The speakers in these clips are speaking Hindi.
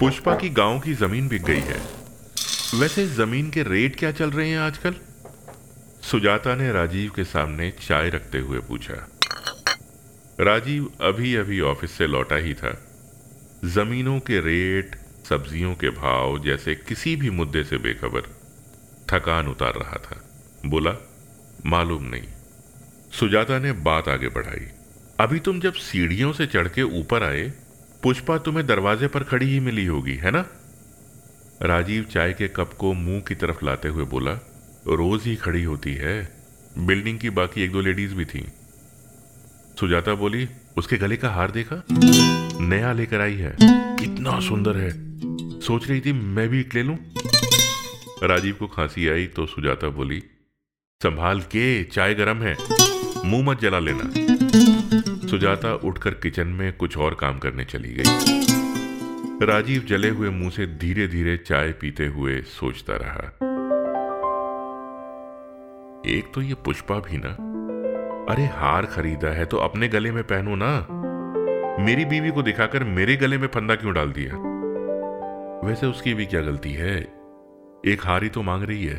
पुष्पा की गाँव की ज़मीन बिक गई है। वैसे ज़मीन के रेट क्या चल रहे हैं आजकल? सुजाता ने राजीव के सामने चाय रखते हुए पूछा। राजीव अभी अभी ऑफ़िस से लौटा ही था। जमीनों के रेट, सब्जियों के भाव जैसे किसी भी मुद्दे से बेखबर, थकान उतार रहा था। बोला, मालूम नहीं। सुजाता ने बात आगे बढ़ाई। अभी तुम जब सीढ़ियों से चढ़ के ऊपर आए पुष्पा तुम्हें दरवाजे पर खड़ी ही मिली होगी, है ना? राजीव चाय के कप को मुँह की तरफ़ लाते हुए बोला, रोज ही खड़ी होती है। बिल्डिंग की बाकी एक दो लेडीज़ भी थी। सुजाता बोली, उसके गले का हार देखा? नया लेकर आई है। कितना सुंदर है। सोच रही थी, मैं भी एक ले लूँ? राजीव को खांसी आई तो सुजाता बोली, संभाल के, चाय गरम है। मुँह मत जला लेना। सुजाता उठकर किचन में कुछ और काम करने चली गई। राजीव जले हुए मुँह से धीरे धीरे चाय पीते हुए सोचता रहा। एक तो ये पुष्पा भी ना? अरे हार खरीदा है तो अपने गले में पहनो ना। मेरी बीवी को दिखाकर मेरे गले में फंदा क्यों डाल दिया? वैसे उसकी भी क्या गलती है? एक हारी तो मांग रही है।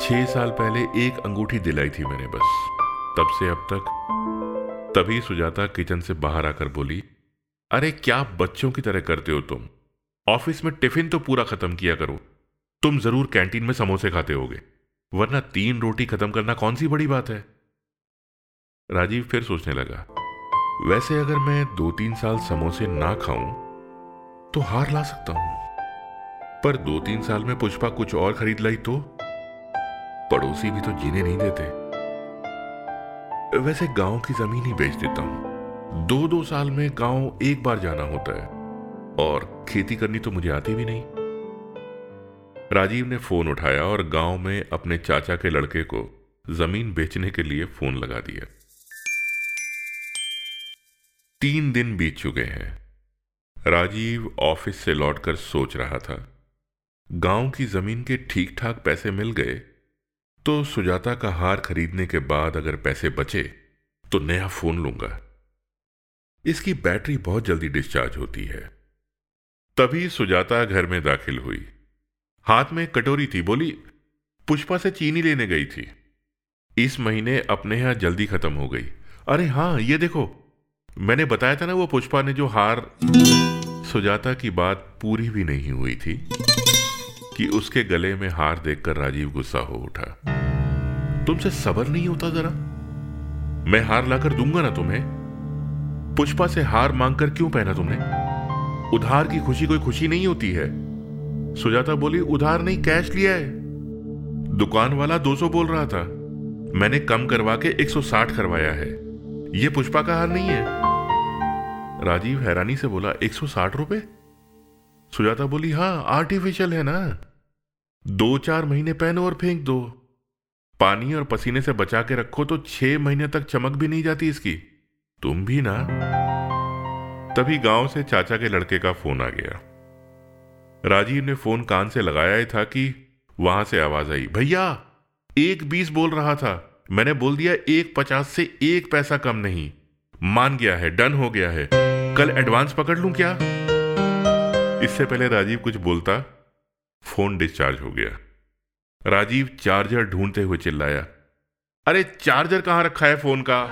छह साल पहले एक अंगूठी दिलाई थी मैंने बस। तब से अब तक तभी सुजाता किचन से बाहर आकर बोली, अरे, क्या बच्चों की तरह करते हो तुम? ऑफ़िस में टिफ़िन तो पूरा खत्म किया करो। तुम ज़रूर कैंटीन में समोसे खाते होगे, वरना तीन रोटी खत्म करना कौन सी बड़ी बात है? राजीव फिर सोचने लगा, वैसे अगर मैं दो तीन साल समोसे ना खाऊं तो हार ला सकता हूँ। पर दो तीन साल में पुष्पा कुछ और खरीद लाई तो? पड़ोसी भी तो जीने नहीं देते। वैसे गाँव की ज़मीन ही बेच देता हूँ। दो दो साल में गाँव एक बार जाना होता है। और खेती करनी तो मुझे आती भी नहीं। राजीव ने फ़ोन उठाया और गाँव में अपने चाचा के लड़के को ज़मीन बेचने के लिए फ़ोन लगा दिया। तीन दिन बीत चुके हैं। राजीव ऑफ़िस से लौटकर सोच रहा था। गाँव की ज़मीन के ठीक ठाक पैसे मिल गए तो सुजाता का हार खरीदने के बाद अगर पैसे बचे तो नया फ़ोन लूँगा। इसकी बैटरी बहुत जल्दी डिस्चार्ज होती है। तभी सुजाता घर में दाखिल हुई। हाथ में कटोरी थी, बोली, पुष्पा से चीनी लेने गई थी। इस महीने अपने यहाँ जल्दी खत्म हो गई। अरे हाँ, ये देखो, मैंने बताया था ना वो पुष्पा ने जो हार सुजाता की बात पूरी भी नहीं हुई थी। कि उसके गले में हार देखकर राजीव गुस्सा हो उठा। तुमसे सबर नहीं होता जरा? मैं हार लाकर दूँगा ना तुम्हें? पुष्पा से हार मांगकर क्यों पहना तुमने? उधार की खुशी कोई खुशी नहीं होती है। सुजाता बोली, उधार नहीं कैश लिया है। दुकान वाला 200 बोल रहा था। मैंने कम करवा के 160 करवाया है। यह पुष्पा का हार नहीं है। राजीव हैरानी से बोला 160 रुपए? सुजाता बोली, हाँ आर्टिफिशियल है ना। दो चार महीने पहनो और फेंक दो। पानी और पसीने से बचा के रखो तो छह महीने तक चमक भी नहीं जाती इसकी। तुम भी ना। तभी गाँव से चाचा के लड़के का फ़ोन आ गया। राजीव ने फ़ोन कान से लगाया ही था कि वहाँ से आवाज़ आई, भैया, एक बीस बोल रहा था। मैंने बोल दिया एक पचास से एक पैसा कम नहीं। मान गया है, डन हो गया है। कल एडवांस पकड़ लूँ क्या? इससे पहले राजीव कुछ बोलता, फ़ोन डिस्चार्ज हो गया। राजीव चार्जर ढूंढते हुए चिल्लाया, अरे, चार्जर कहाँ रखा है फ़ोन का?